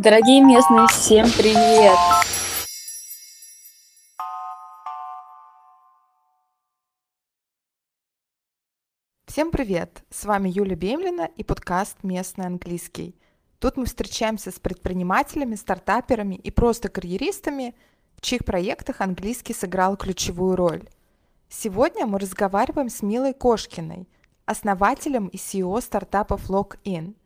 Дорогие местные, всем привет! Всем привет! С вами Юля Бемлина и подкаст «Местный английский». Тут мы встречаемся с предпринимателями, стартаперами и просто карьеристами, в чьих проектах английский сыграл ключевую роль. Сегодня мы разговариваем с Милой Кошкиной, основателем и CEO стартапов LogIn –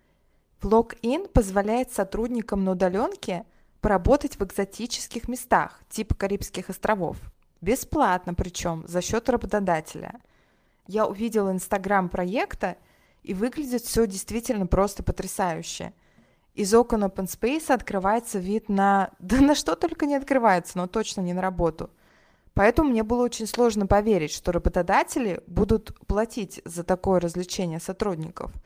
Login позволяет сотрудникам на удаленке поработать в экзотических местах, типа Карибских островов. Бесплатно причем, за счет работодателя. Я увидела инстаграм проекта, и выглядит все действительно просто потрясающе. Из окон Open Space открывается вид на... Да на что только не открывается, но точно не на работу. Поэтому мне было очень сложно поверить, что работодатели будут платить за такое развлечение сотрудников –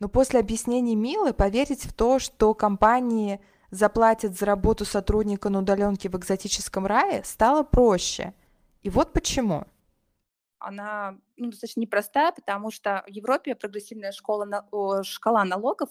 но после объяснений Милы поверить в то, что компании заплатят за работу сотрудника на удаленке в экзотическом рае, стало проще. И вот почему. Она ну, достаточно непростая, потому что в Европе прогрессивная школа, шкала налогов,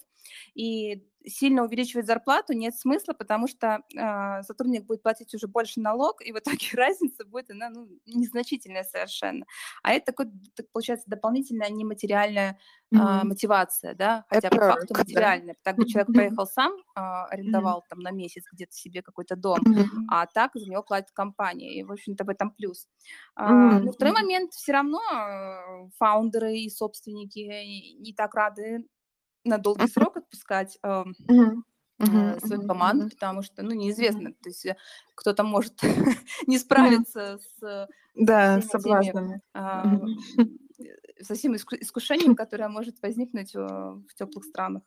и сильно увеличивать зарплату нет смысла, потому что э, сотрудник будет платить уже больше налог, и в итоге разница будет она ну, незначительная совершенно. А это такой, так, получается, дополнительная нематериальная э, mm-hmm. мотивация, да, хотя по факту материальная. Так бы человек поехал сам, э, арендовал mm-hmm. там на месяц где-то себе какой-то дом, mm-hmm. а так за него платит компания, и, в общем-то, в этом плюс. Mm-hmm. Но второй момент, все равно фаундеры и собственники не так рады на долгий срок отпускать э, э, свою команду, потому что, ну, неизвестно, то есть э, кто-то может не справиться с да, соблазнами. А, со всем искушением, которое может возникнуть в теплых странах.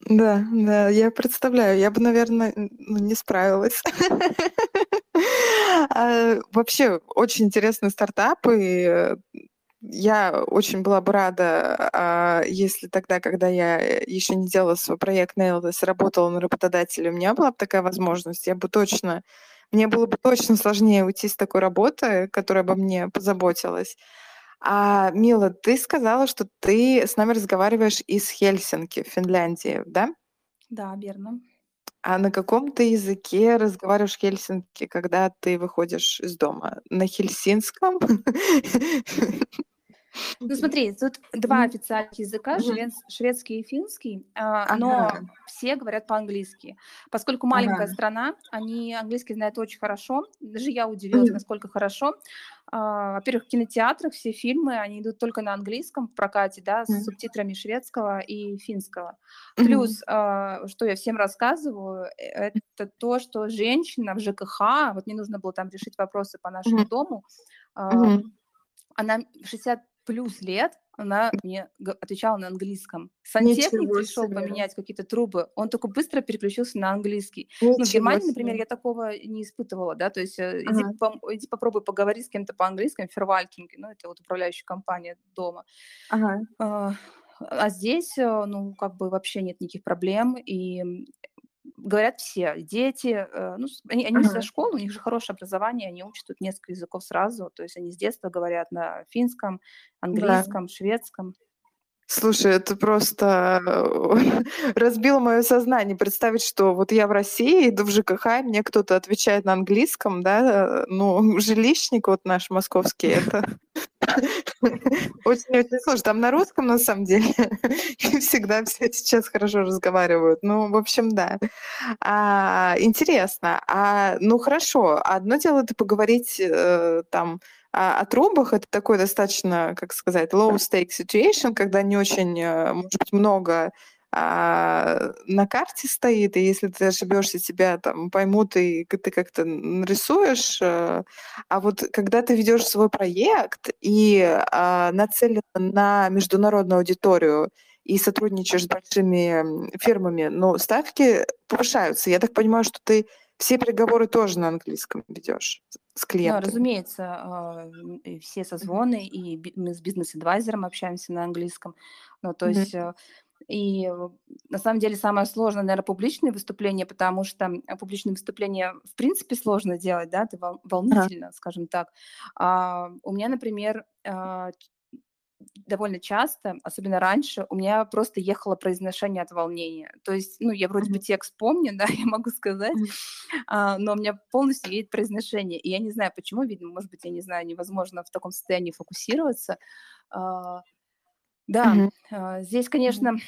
Да, да, я представляю, я бы, наверное, ну, не справилась. А, вообще, очень интересный стартап, и я очень была бы рада, а, если тогда, когда я еще не делала свой проект Naildes, работала на работодателя, у меня была бы такая возможность, я бы точно, мне было бы точно сложнее уйти с такой работы, которая бы мне позаботилась. А, Мила, ты сказала, что ты с нами разговариваешь из Хельсинки, Финляндии, да? Да, верно. А на каком ты языке разговариваешь в Хельсинки, когда ты выходишь из дома? На хельсинском? Ну смотри, тут два официальных языка, швед, шведский и финский, а, но ага. все говорят по-английски. Поскольку маленькая ага. страна, они английский знают очень хорошо. Даже я удивилась, насколько хорошо. А, во-первых, в кинотеатрах все фильмы, они идут только на английском в прокате, да, с субтитрами шведского и финского. Плюс, а, что я всем рассказываю, э, это то, что женщина в ЖКХ, вот мне нужно было там решить вопросы по нашему дому, она 60 плюс лет она мне отвечала на английском. Сантехник пришел поменять какие-то трубы, он только быстро переключился на английский. ну, в Германии, например, я такого не испытывала, да, то есть э, ага. иди, по, иди попробуй поговорить с кем-то по-английски, Фервалькинг, ну, это вот управляющая компания дома. Ага. А, а здесь, э, ну, как бы вообще нет никаких проблем, и говорят все, дети, э, ну, они, они uh-huh. школы, у них же хорошее образование, они учат тут несколько языков сразу, то есть они с детства говорят на финском, английском, да. шведском. Слушай, это просто разбило мое сознание. Представить, что вот я в России, иду в ЖКХ, и мне кто-то отвечает на английском, да, ну, жилищник вот наш московский, это очень-очень сложно. Там на русском, на самом деле, всегда все сейчас хорошо разговаривают. Ну, в общем, да. А, интересно. А, ну, хорошо. Одно дело это поговорить э, там а о трубах это такой достаточно, как сказать, low stake situation, когда не очень, э, может быть, много а, на карте стоит, и если ты ошибешься, тебя там поймут, и ты как-то нарисуешь. Э, а вот когда ты ведешь свой проект и а, нацелен на международную аудиторию, и сотрудничаешь с большими фирмами, но ставки повышаются. Я так понимаю, что ты все переговоры тоже на английском ведешь с клиентами. Да, разумеется, а, все созвоны, и мы с бизнес-адвайзером общаемся на английском. Ну, то mm-hmm. есть э, и на самом деле самое сложное, наверное, публичные выступления, потому что публичные выступления в принципе сложно делать, да, это волнительно, uh-huh. скажем так. А, у меня, например, довольно часто, особенно раньше, у меня просто ехало произношение от волнения. То есть, ну, я вроде бы текст помню, да, я могу сказать, а, но у меня полностью едет произношение. И я не знаю, почему, видимо, может быть, я не знаю, невозможно в таком состоянии фокусироваться. А, да, а, здесь, конечно,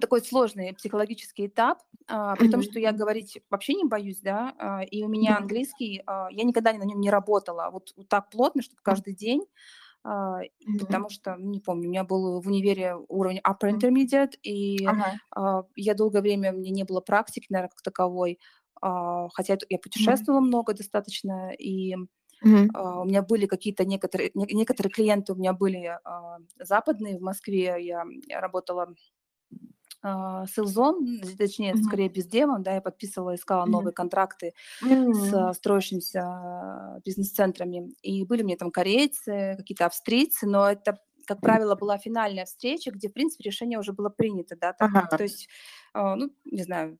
такой сложный психологический этап, а, при том, что я говорить вообще не боюсь, да, а, и у меня английский, а, я никогда на нем не работала вот, вот так плотно, что каждый день, а, потому что, ну, не помню, у меня был в универе уровень upper intermediate, и а, я долгое время, мне не было практики, наверное, как таковой, а, хотя я, путешествовала много достаточно, и а, у меня были какие-то некоторые, не- некоторые клиенты у меня были западные в Москве, я, я работала а, селзом, точнее, Мгм. скорее бездевом, да, я подписывала, искала Мгм. новые контракты с М. а, строящимися бизнес-центрами. И были мне там корейцы, какие-то австрийцы, но это, как правило, была финальная встреча, где, в принципе, решение уже было принято, да, так, Ага. то есть, а, ну, не знаю,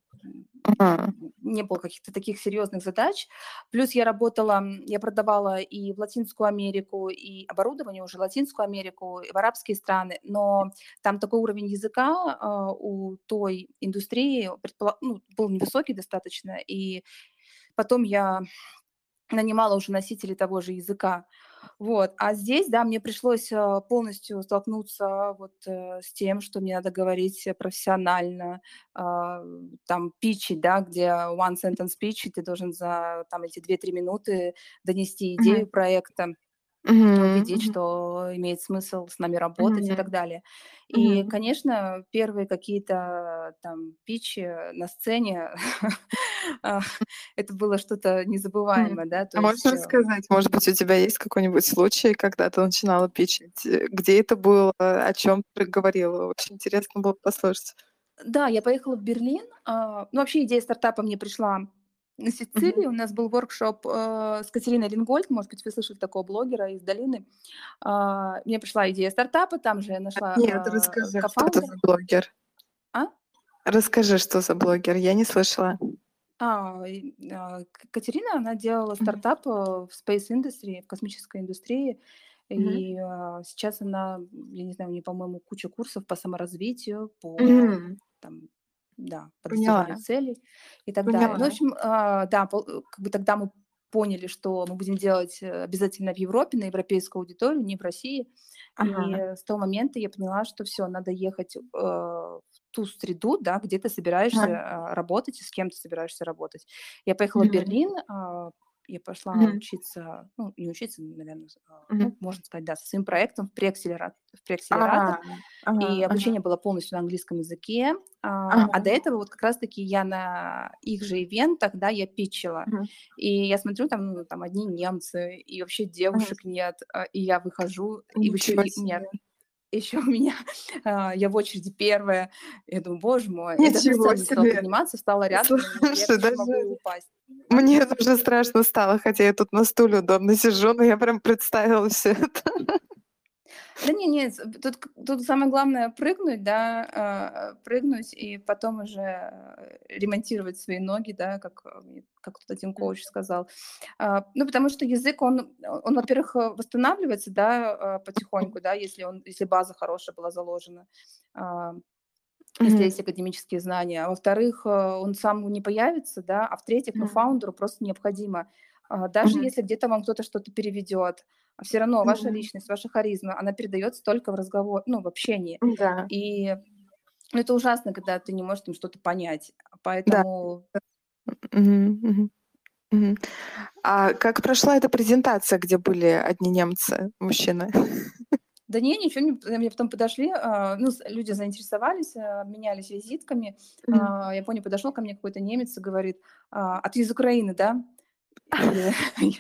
Ага. не было каких-то таких серьезных задач. Плюс я работала, я продавала и в Латинскую Америку, и оборудование уже в Латинскую Америку, и в арабские страны, но там такой уровень языка а, у той индустрии ну, был невысокий достаточно, и потом я нанимала уже носителей того же языка. Вот. А здесь, да, мне пришлось а, полностью столкнуться вот э, с тем, что мне надо говорить э, профессионально, а, там, питчить, да, где one sentence pitch, и ты должен за там эти 2-3 минуты донести идею Мгм. проекта, Мгм. убедить, Мгм. что имеет смысл с нами работать и Мгм. так далее. И, Мгм. конечно, первые какие-то там питчи на сцене, а, это было что-то Мгм. незабываемое, да, то А можешь есть... э, рассказать, может быть, у тебя есть какой-нибудь случай, когда ты начинала питчить? Э, Где это было? О чем ты говорила? Очень интересно было послушать. Да, я поехала в Берлин. а, Ну, вообще идея стартапа мне пришла на Сицилии. У нас был воркшоп э, с Катериной Лингольд. Может быть, вы слышали такого блогера из долины. А, Мне пришла идея стартапа. Там же я нашла Нет, а, расскажи, что это за блогер? А? Расскажи, что за блогер. Я не слышала. А, а, Катерина, она делала стартап э, в space industry, в космической индустрии. Мгм. И а, сейчас она, я не знаю, у нее, по-моему, куча курсов по саморазвитию, по Мгм. там, да, по Поняла. достижению целей и так далее. Ну, в Поняла. общем, а, да, э, как бы тогда мы поняли, что мы будем делать э, обязательно в Европе, на европейскую аудиторию, не в России. Ага. И с того момента я поняла, что все, надо ехать э, в ту среду, да, где ты собираешься Ага. а, работать и с кем ты собираешься работать. Я поехала в Мгм. Берлин, а, я пошла Мгм. учиться, ну, не учиться, наверное, Мгм. ну, можно сказать, да, со своим проектом в преакселератор. В преакселератор. А, ага, И ага. обучение было полностью на английском языке. А, Ага. а до этого вот как раз-таки я на их же ивентах, да, я питчила. Мгм. И я смотрю, там, ну, там одни немцы, и вообще девушек нет. а, И я выхожу, и Ничего у меня, себе. Еще у меня, а, я в очереди первая. Я думаю, боже мой. Я даже Ничего сцену не стала подниматься, встала рядом, я Слушай, вообще даже могу упасть. мне уже страшно стало, хотя я тут на стуле удобно сижу, но я прям представила все это. Да не, нет, тут, тут самое главное прыгнуть, да, а, прыгнуть и потом уже э, ремонтировать свои ноги, да, как, э, как тут один коуч сказал. А, Ну, потому что язык, он, он, во-первых, э, восстанавливается, да, а, потихоньку, да, если, он, если база хорошая была заложена, а, если есть академические знания. А во-вторых, он сам не появится, да, а в-третьих, ну, Мгм. фаундеру просто необходимо, а, даже если где-то вам кто-то что-то переведет, все равно ваша Мгм. личность, ваша харизма, она передается только в разговор, ну, в общении. Да, И ну, это ужасно, когда ты не можешь там что-то понять. да. Поэтому Мгм, мгм, мгм. А как прошла эта презентация, где были одни немцы, мужчины? Да не, ничего не... Мне потом подошли, а, ну, люди заинтересовались, а, обменялись визитками. А, Я помню, подошел ко мне какой-то немец и говорит, «А, а ты из Украины, да? И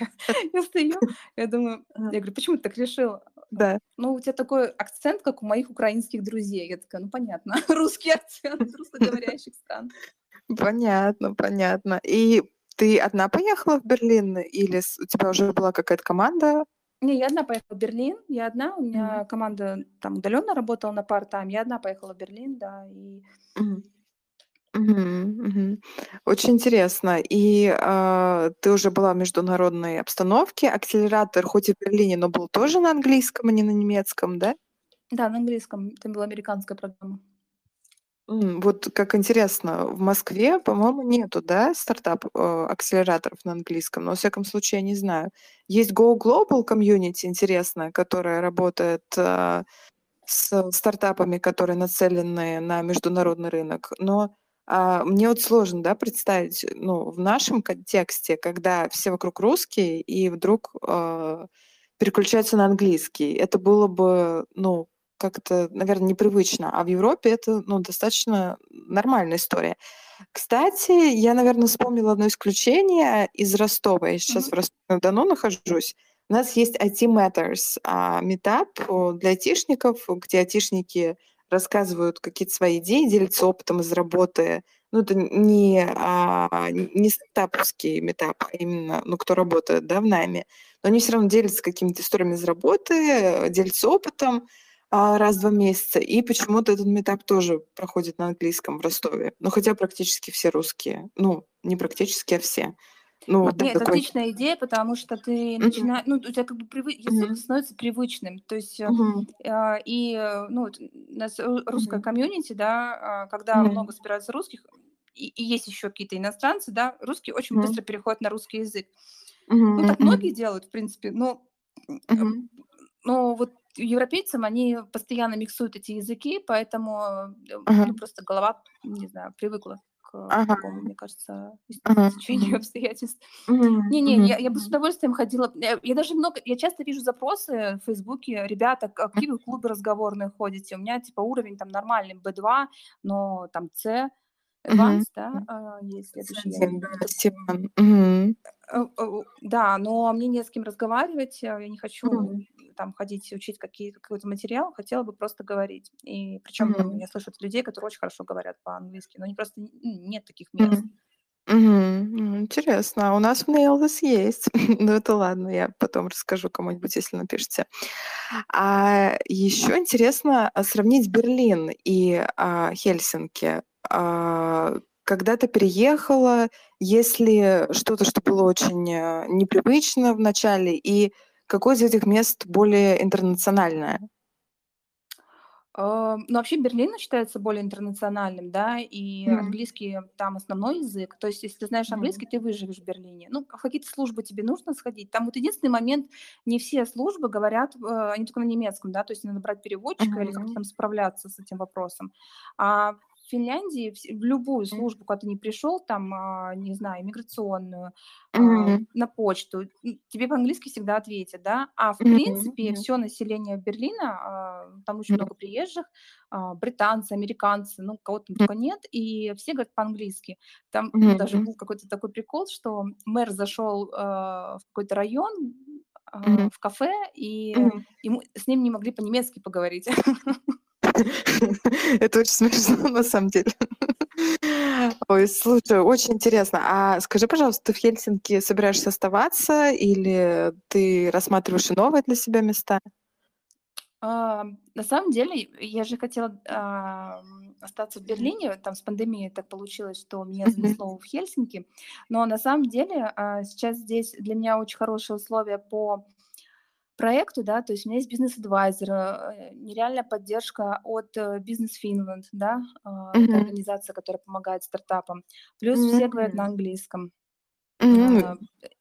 я, стою, я думаю, я говорю, почему ты так решил? Да. Ну, у тебя такой акцент, как у моих украинских друзей. Я такая, ну, понятно, русский акцент русскоговорящих стран. Понятно, понятно. И ты одна поехала в Берлин или у тебя уже была какая-то команда? Не, я одна поехала в Берлин, я одна, у меня команда там удаленно работала на парт-тайм, я одна поехала в Берлин, да, и Мгм. Мгм, мгм. Очень интересно. И а, ты уже была в международной обстановке. Акселератор хоть и в Берлине, но был тоже на английском, а не на немецком, да? Да, на английском. Это была американская программа. М, вот как интересно, в Москве, по-моему, нету, да, стартап-акселераторов на английском, но, во всяком случае, я не знаю. Есть Go Global Community, интересно, которая работает а, с стартапами, которые нацелены на международный рынок, но мне вот сложно, да, представить, ну, в нашем контексте, когда все вокруг русские, и вдруг а, переключаются на английский. Это было бы, ну, как-то, наверное, непривычно. А в Европе это, ну, достаточно нормальная история. Кстати, я, наверное, вспомнила одно исключение из Ростова. Я сейчас mm-hmm. в Ростове-на-Дону нахожусь. У нас есть IT Matters, а, метап для айтишников, где айтишники рассказывают какие-то свои идеи, делятся опытом из работы. Ну, это не, а, не стартаповский метап, а именно, ну, кто работает, да, в найме. Но они все равно делятся какими-то историями из работы, делятся опытом а, раз в два месяца. И почему-то этот метап тоже проходит на английском в Ростове. Ну, хотя практически все русские. Ну, не практически, а все. Ну, вот Нет, такой... отличная идея, потому что ты uh-huh. начинаешь, ну, у тебя как бы привы... uh-huh. становится привычным, то есть uh-huh. э, и, ну, у нас русская uh-huh. комьюнити, да, когда uh-huh. много собирается русских, и, и есть еще какие-то иностранцы, да, русские очень uh-huh. быстро переходят на русский язык. Uh-huh. Ну, так многие делают, в принципе, но, uh-huh. но вот европейцам они постоянно миксуют эти языки, поэтому uh-huh. ну, просто голова, не знаю, привыкла к ага. такому, мне кажется, ага. обстоятельств. Не-не, ага. я, я бы с удовольствием ходила. Я, я даже много, я часто вижу запросы в Фейсбуке, ребята, какие вы в клубы разговорные ходите? У меня типа уровень там нормальный, B2, но там C, Advanced, да, а, есть следующий. Uh-huh. Да, но мне не с кем разговаривать, я не хочу там ходить учить какие, какой-то материал, хотела бы просто говорить. И причем mm-hmm. я слышу от людей, которые очень хорошо говорят по-английски, но они просто нет таких мест. Mm-hmm. Угу. Интересно. У нас в Nailvis есть. ну, это ладно, я потом расскажу кому-нибудь, если напишите. А еще интересно а, сравнить Берлин и а, Хельсинки. А, когда ты переехала, если что-то, что было очень э, непривычно в начале, и Какое из этих мест более интернациональное? А, ну, вообще Берлин считается более интернациональным, да, и mm-hmm. английский там основной язык. То есть, если ты знаешь английский, mm-hmm. ты выживешь в Берлине. Ну, в какие-то службы тебе нужно сходить. Там вот единственный момент, не все службы говорят, э, они только на немецком, да, то есть надо брать переводчика mm-hmm. или как-то там справляться с этим вопросом. А в Финляндии в любую службу, куда ты не пришел, там, а, не знаю, иммиграционную, mm-hmm. на почту, тебе по-английски всегда ответят, да, а в mm-hmm. принципе все население Берлина, а, там очень mm-hmm. много приезжих, британцы, американцы, ну, кого там только нет, и все говорят по-английски. Там mm-hmm. даже был какой-то такой прикол, что мэр зашел в какой-то район, mm-hmm. в кафе, и mm-hmm. ему, с ним не могли по-немецки поговорить. Это очень смешно, на самом деле. Ой, слушай, очень интересно. А скажи, пожалуйста, ты в Хельсинки собираешься оставаться или ты рассматриваешь новые для себя места? А, на самом деле, я же хотела а, остаться в Берлине, там с пандемией так получилось, что меня занесло в Хельсинки, но на самом деле а, сейчас здесь для меня очень хорошие условия по проекту, да, то есть у меня есть бизнес-адвайзер, э, нереальная поддержка от э, Business Finland, да, mm-hmm. организация, которая помогает стартапам. Плюс mm-hmm. все говорят на английском. Mm-hmm.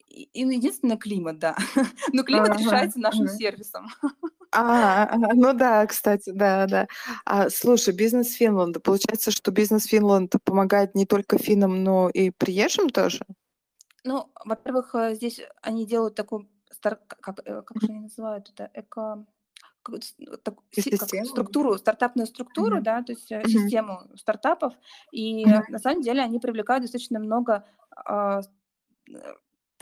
И единственное климат, да. Но климат uh-huh, решается нашим uh-huh. сервисом. А, ну да, кстати, да, да. А, слушай, бизнес Финланда, получается, что бизнес Финланд помогает не только финнам, но и приезжим тоже? Ну, во-первых, здесь они делают такой стар, как, э, как же они называют это, эко, так, как структуру, стартапную структуру, mm-hmm. да, то есть mm-hmm. систему стартапов, и mm-hmm. на самом деле они привлекают достаточно много а, э,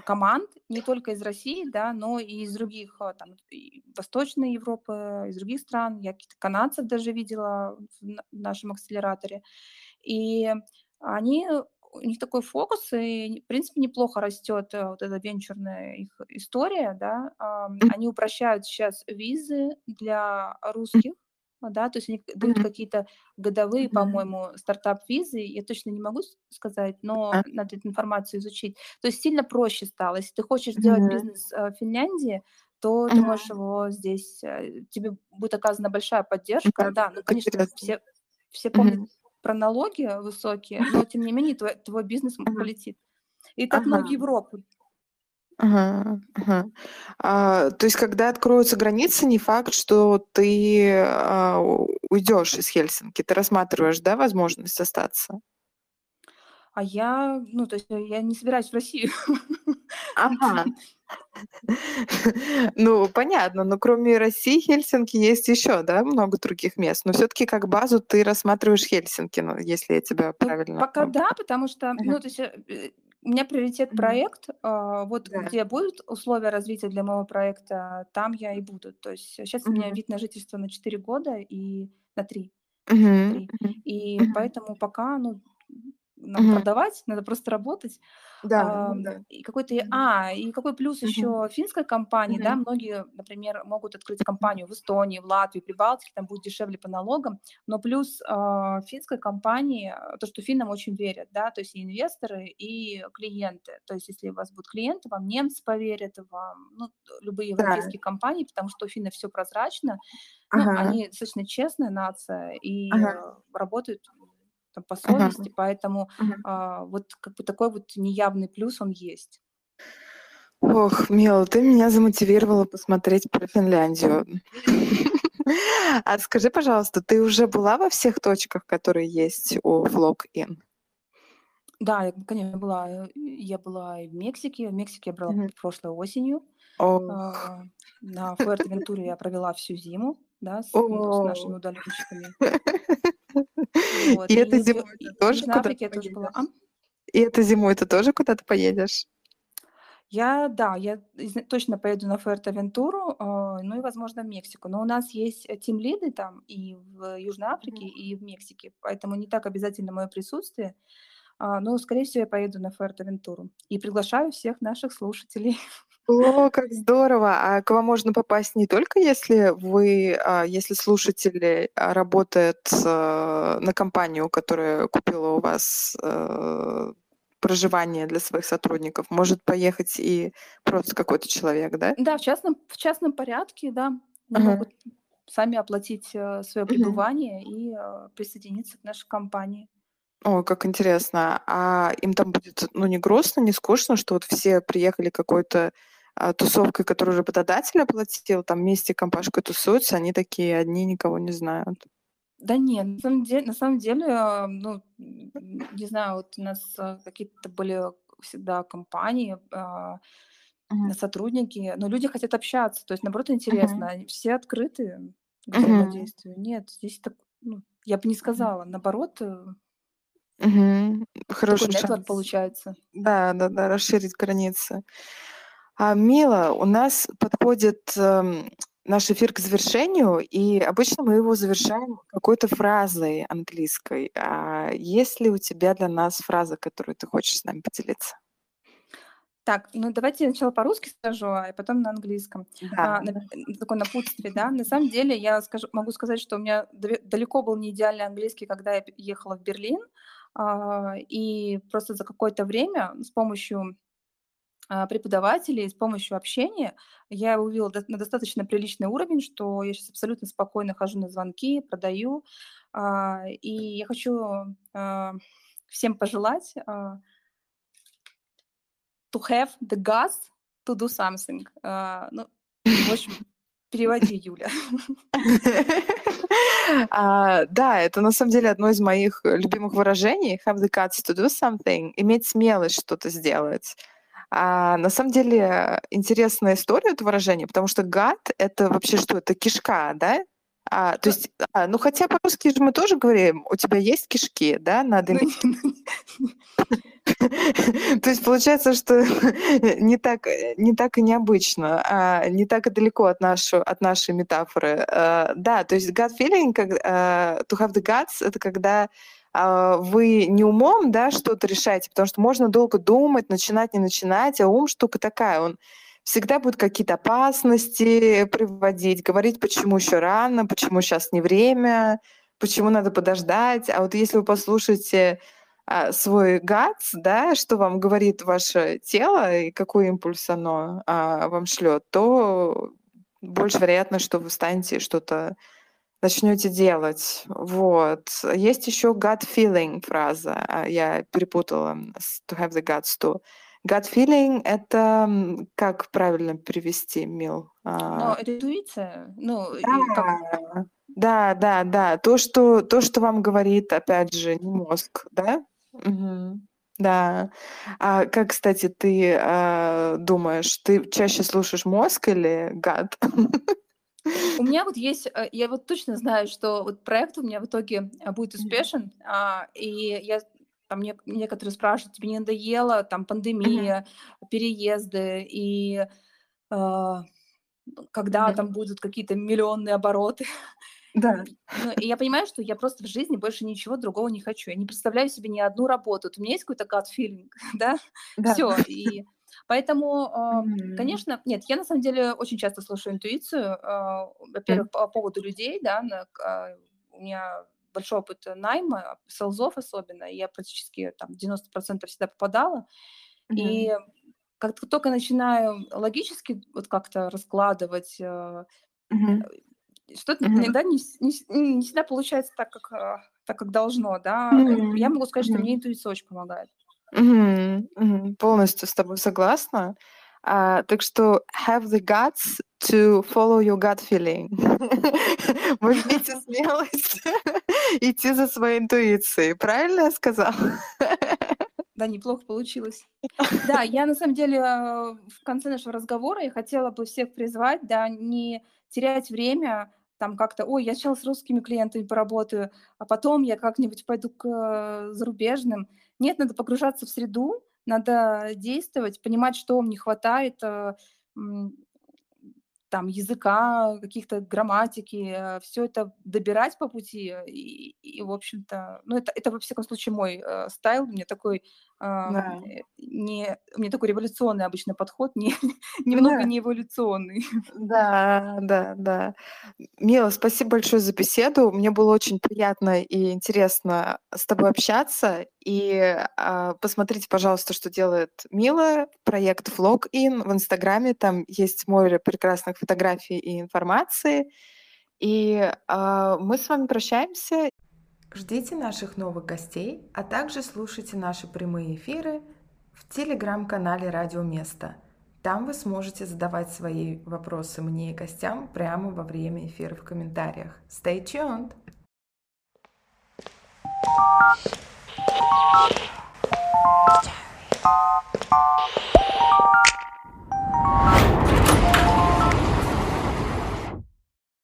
команд, не только из России, да, но и из других, а, там, Восточной Европы, из других стран. Я каких-то канадцев даже видела в нашем акселераторе. И они у них такой фокус, и, в принципе, неплохо растет э, вот эта венчурная их история, да. Они упрощают сейчас визы для русских, да, то есть они дают какие-то годовые, по-моему, стартап-визы, я точно не могу сказать, но а. надо эту информацию изучить. То есть сильно проще стало. Если ты хочешь делать бизнес э, в Финляндии, то ты можешь его здесь, э, тебе будет оказана большая поддержка. Да, ну, конечно, все, все помнят про налоги высокие, но тем не менее твой, твой бизнес полетит. И так ага. в Европу. Ага, ага. А, то есть, когда откроются границы, не факт, что ты а, уйдешь из Хельсинки. Ты рассматриваешь, да, возможность остаться? А я, ну, то есть я не собираюсь в Россию. Ага. Ну, понятно, но кроме России, Хельсинки есть еще, да, много других мест. Но все-таки как базу ты рассматриваешь Хельсинки, ну, если я тебя ну, правильно... Пока да, потому что, ну, то есть э, у меня приоритет проект, а, вот да. где будут условия развития для моего проекта, там я и буду. То есть сейчас угу. у меня вид на жительство на 4 года и на 3. Угу. 3. И угу. поэтому пока, ну, нам угу. продавать, надо просто работать. Да, а, да. И какой-то, а, и какой плюс угу. еще финской компании, угу. да, многие, например, могут открыть компанию в Эстонии, в Латвии, Прибалтике, там будет дешевле по налогам, но плюс э, финской компании, то, что финнам очень верят, да, то есть и инвесторы, и клиенты, то есть если у вас будут клиенты, вам немцы поверят, вам, ну, любые европейские да. компании, потому что у финнов все прозрачно, ну, ага. они достаточно честная нация и ага. работают там, по совести, uh-huh. поэтому uh-huh. а, вот как бы такой вот неявный плюс он есть. Ох, Мила, ты меня замотивировала посмотреть про Финляндию. А скажи, пожалуйста, ты уже была во всех точках, которые есть у Vlog-In? Да, я, конечно, была. Я была и в Мексике. В Мексике я брала mm-hmm. прошлой осенью. Oh. А, на Фуэртевентуре я провела всю зиму, да, с, oh. с нашими удаленщиками. Вот. И, это зимой ты тоже куда-то тоже была. А? И это зимой ты тоже куда-то поедешь? Я, да, я точно поеду на Фуэртовентуру, э, ну и, возможно, в Мексику. Но у нас есть тим-лиды там и в Южной Африке, mm-hmm. и в Мексике, поэтому не так обязательно мое присутствие. А, но, скорее всего, я поеду на Фуэртовентуру. И приглашаю всех наших слушателей. О, как здорово! А к вам можно попасть не только если вы, а, если слушатель а, работает э, на компанию, которая купила у вас э, проживание для своих сотрудников, может поехать и просто какой-то человек, да? Да, в частном, в частном порядке, да. Они ага. могут сами оплатить э, свое пребывание угу. и присоединиться к нашей компании. О, как интересно. А им там будет, ну, не грустно, не скучно, что вот все приехали какой-то тусовкой, которую работодатель оплатил, там вместе компашкой тусуются, они такие одни, никого не знают. Да нет, на самом деле, на самом деле, а, ну, не знаю, вот у нас а, какие-то были всегда компании, uh-huh. сотрудники, но люди хотят общаться, то есть, наоборот, интересно, uh-huh. все открыты к взаимодействию. Uh-huh. Нет, здесь так, ну, я бы не сказала, наоборот, Угу. Хороший шанс. получается. Да, да, да, расширить границы. А, Мила, у нас подходит эм, наш эфир к завершению, и обычно мы его завершаем какой-то фразой английской. А есть ли у тебя для нас фраза, которую ты хочешь с нами поделиться? Так, ну давайте я сначала по-русски скажу, а потом на английском. Да. А, на, такое напутствие, да. На самом деле я скажу, могу сказать, что у меня далеко был не идеальный английский, когда я ехала в Берлин, а, и просто за какое-то время с помощью преподавателей с помощью общения я увидела на достаточно приличный уровень, что я сейчас абсолютно спокойно хожу на звонки, продаю. А, и я хочу а, всем пожелать to have the gas to do something. Ну, в общем, переводи, Юля. А, да, это на самом деле одно из моих любимых выражений. Have the guts to do something. Иметь смелость что-то сделать. А, на самом деле интересная история это выражение, потому что гад — это вообще что? Это кишка, да? А, то есть, а, ну хотя по-русски же мы тоже говорим, у тебя есть кишки, да, надо ну, иметь. То есть получается, что не так, не так и необычно, а не так и далеко от, нашу, от нашей метафоры. А, да, то есть gut feeling, как, uh, to have the guts, это когда а, вы не умом, да, что-то решаете, потому что можно долго думать, начинать, не начинать, а ум штука такая, он всегда будет какие-то опасности приводить, говорить, почему еще рано, почему сейчас не время, почему надо подождать. А вот если вы послушаете а, свой гац, да, что вам говорит ваше тело и какой импульс оно а, вам шлет, то больше вероятно, что вы станете что-то начнете делать. Вот. Есть еще gut feeling фраза. А, я перепутала to have the guts to. Gut feeling — это как правильно перевести, Мил? Ну, а, это интуиция. Ну, да, как... да, да, да. То что, то, что вам говорит, опять же, не мозг, да? Угу. Да. А как, кстати, ты э, думаешь, ты чаще слушаешь мозг или гад? У меня вот есть, э, я вот точно знаю, что вот проект у меня в итоге э, будет успешен, а, и я там некоторые спрашивают, тебе не надоело, там пандемия, переезды, и э, когда там будут какие-то миллионные обороты. Да. Ну, и я понимаю, что я просто в жизни больше ничего другого не хочу. Я не представляю себе ни одну работу. Вот у меня есть какой-то gut feeling, да? да. Все. И Поэтому, mm-hmm. конечно, нет, я на самом деле очень часто слушаю интуицию. А, во-первых, mm-hmm. по поводу людей, да, а, у меня большой опыт найма, селзов особенно, я практически там 90% всегда попадала. Mm-hmm. И как только начинаю логически вот как-то раскладывать, mm-hmm. что-то mm-hmm. иногда не, не, не всегда получается так, как, так, как должно, да. Mm-hmm. Я могу сказать, mm-hmm. что мне интуиция очень помогает. Мгм, мгм. Полностью с тобой согласна. А, так что have the guts to follow your gut feeling. Возьмите смелость идти за своей интуицией. Правильно я сказала? Да, неплохо получилось. Да, я на самом деле э, в конце нашего разговора я хотела бы всех призвать, да, не терять время, там как-то, ой, я сейчас с русскими клиентами поработаю, а потом я как-нибудь пойду к э, зарубежным. Нет, надо погружаться в среду, надо действовать, понимать, что вам не хватает, э, там, языка, каких-то грамматики, э, все это добирать по пути. И, и в общем-то, ну, это, это, во всяком случае, мой э, стайл. Мне такой, э, да. не, мне такой революционный обычно подход, не, немного да. не эволюционный. Да, да, да. Мила, спасибо большое за беседу. Мне было очень приятно и интересно с тобой общаться. И э, посмотрите, пожалуйста, что делает Мила, проект Vlog In в Инстаграме. Там есть море прекрасных фотографий и информации. И э, мы с вами прощаемся. Ждите наших новых гостей, а также слушайте наши прямые эфиры в телеграм-канале Радио Место. Там вы сможете задавать свои вопросы мне и гостям прямо во время эфира в комментариях. Stay tuned! Sorry.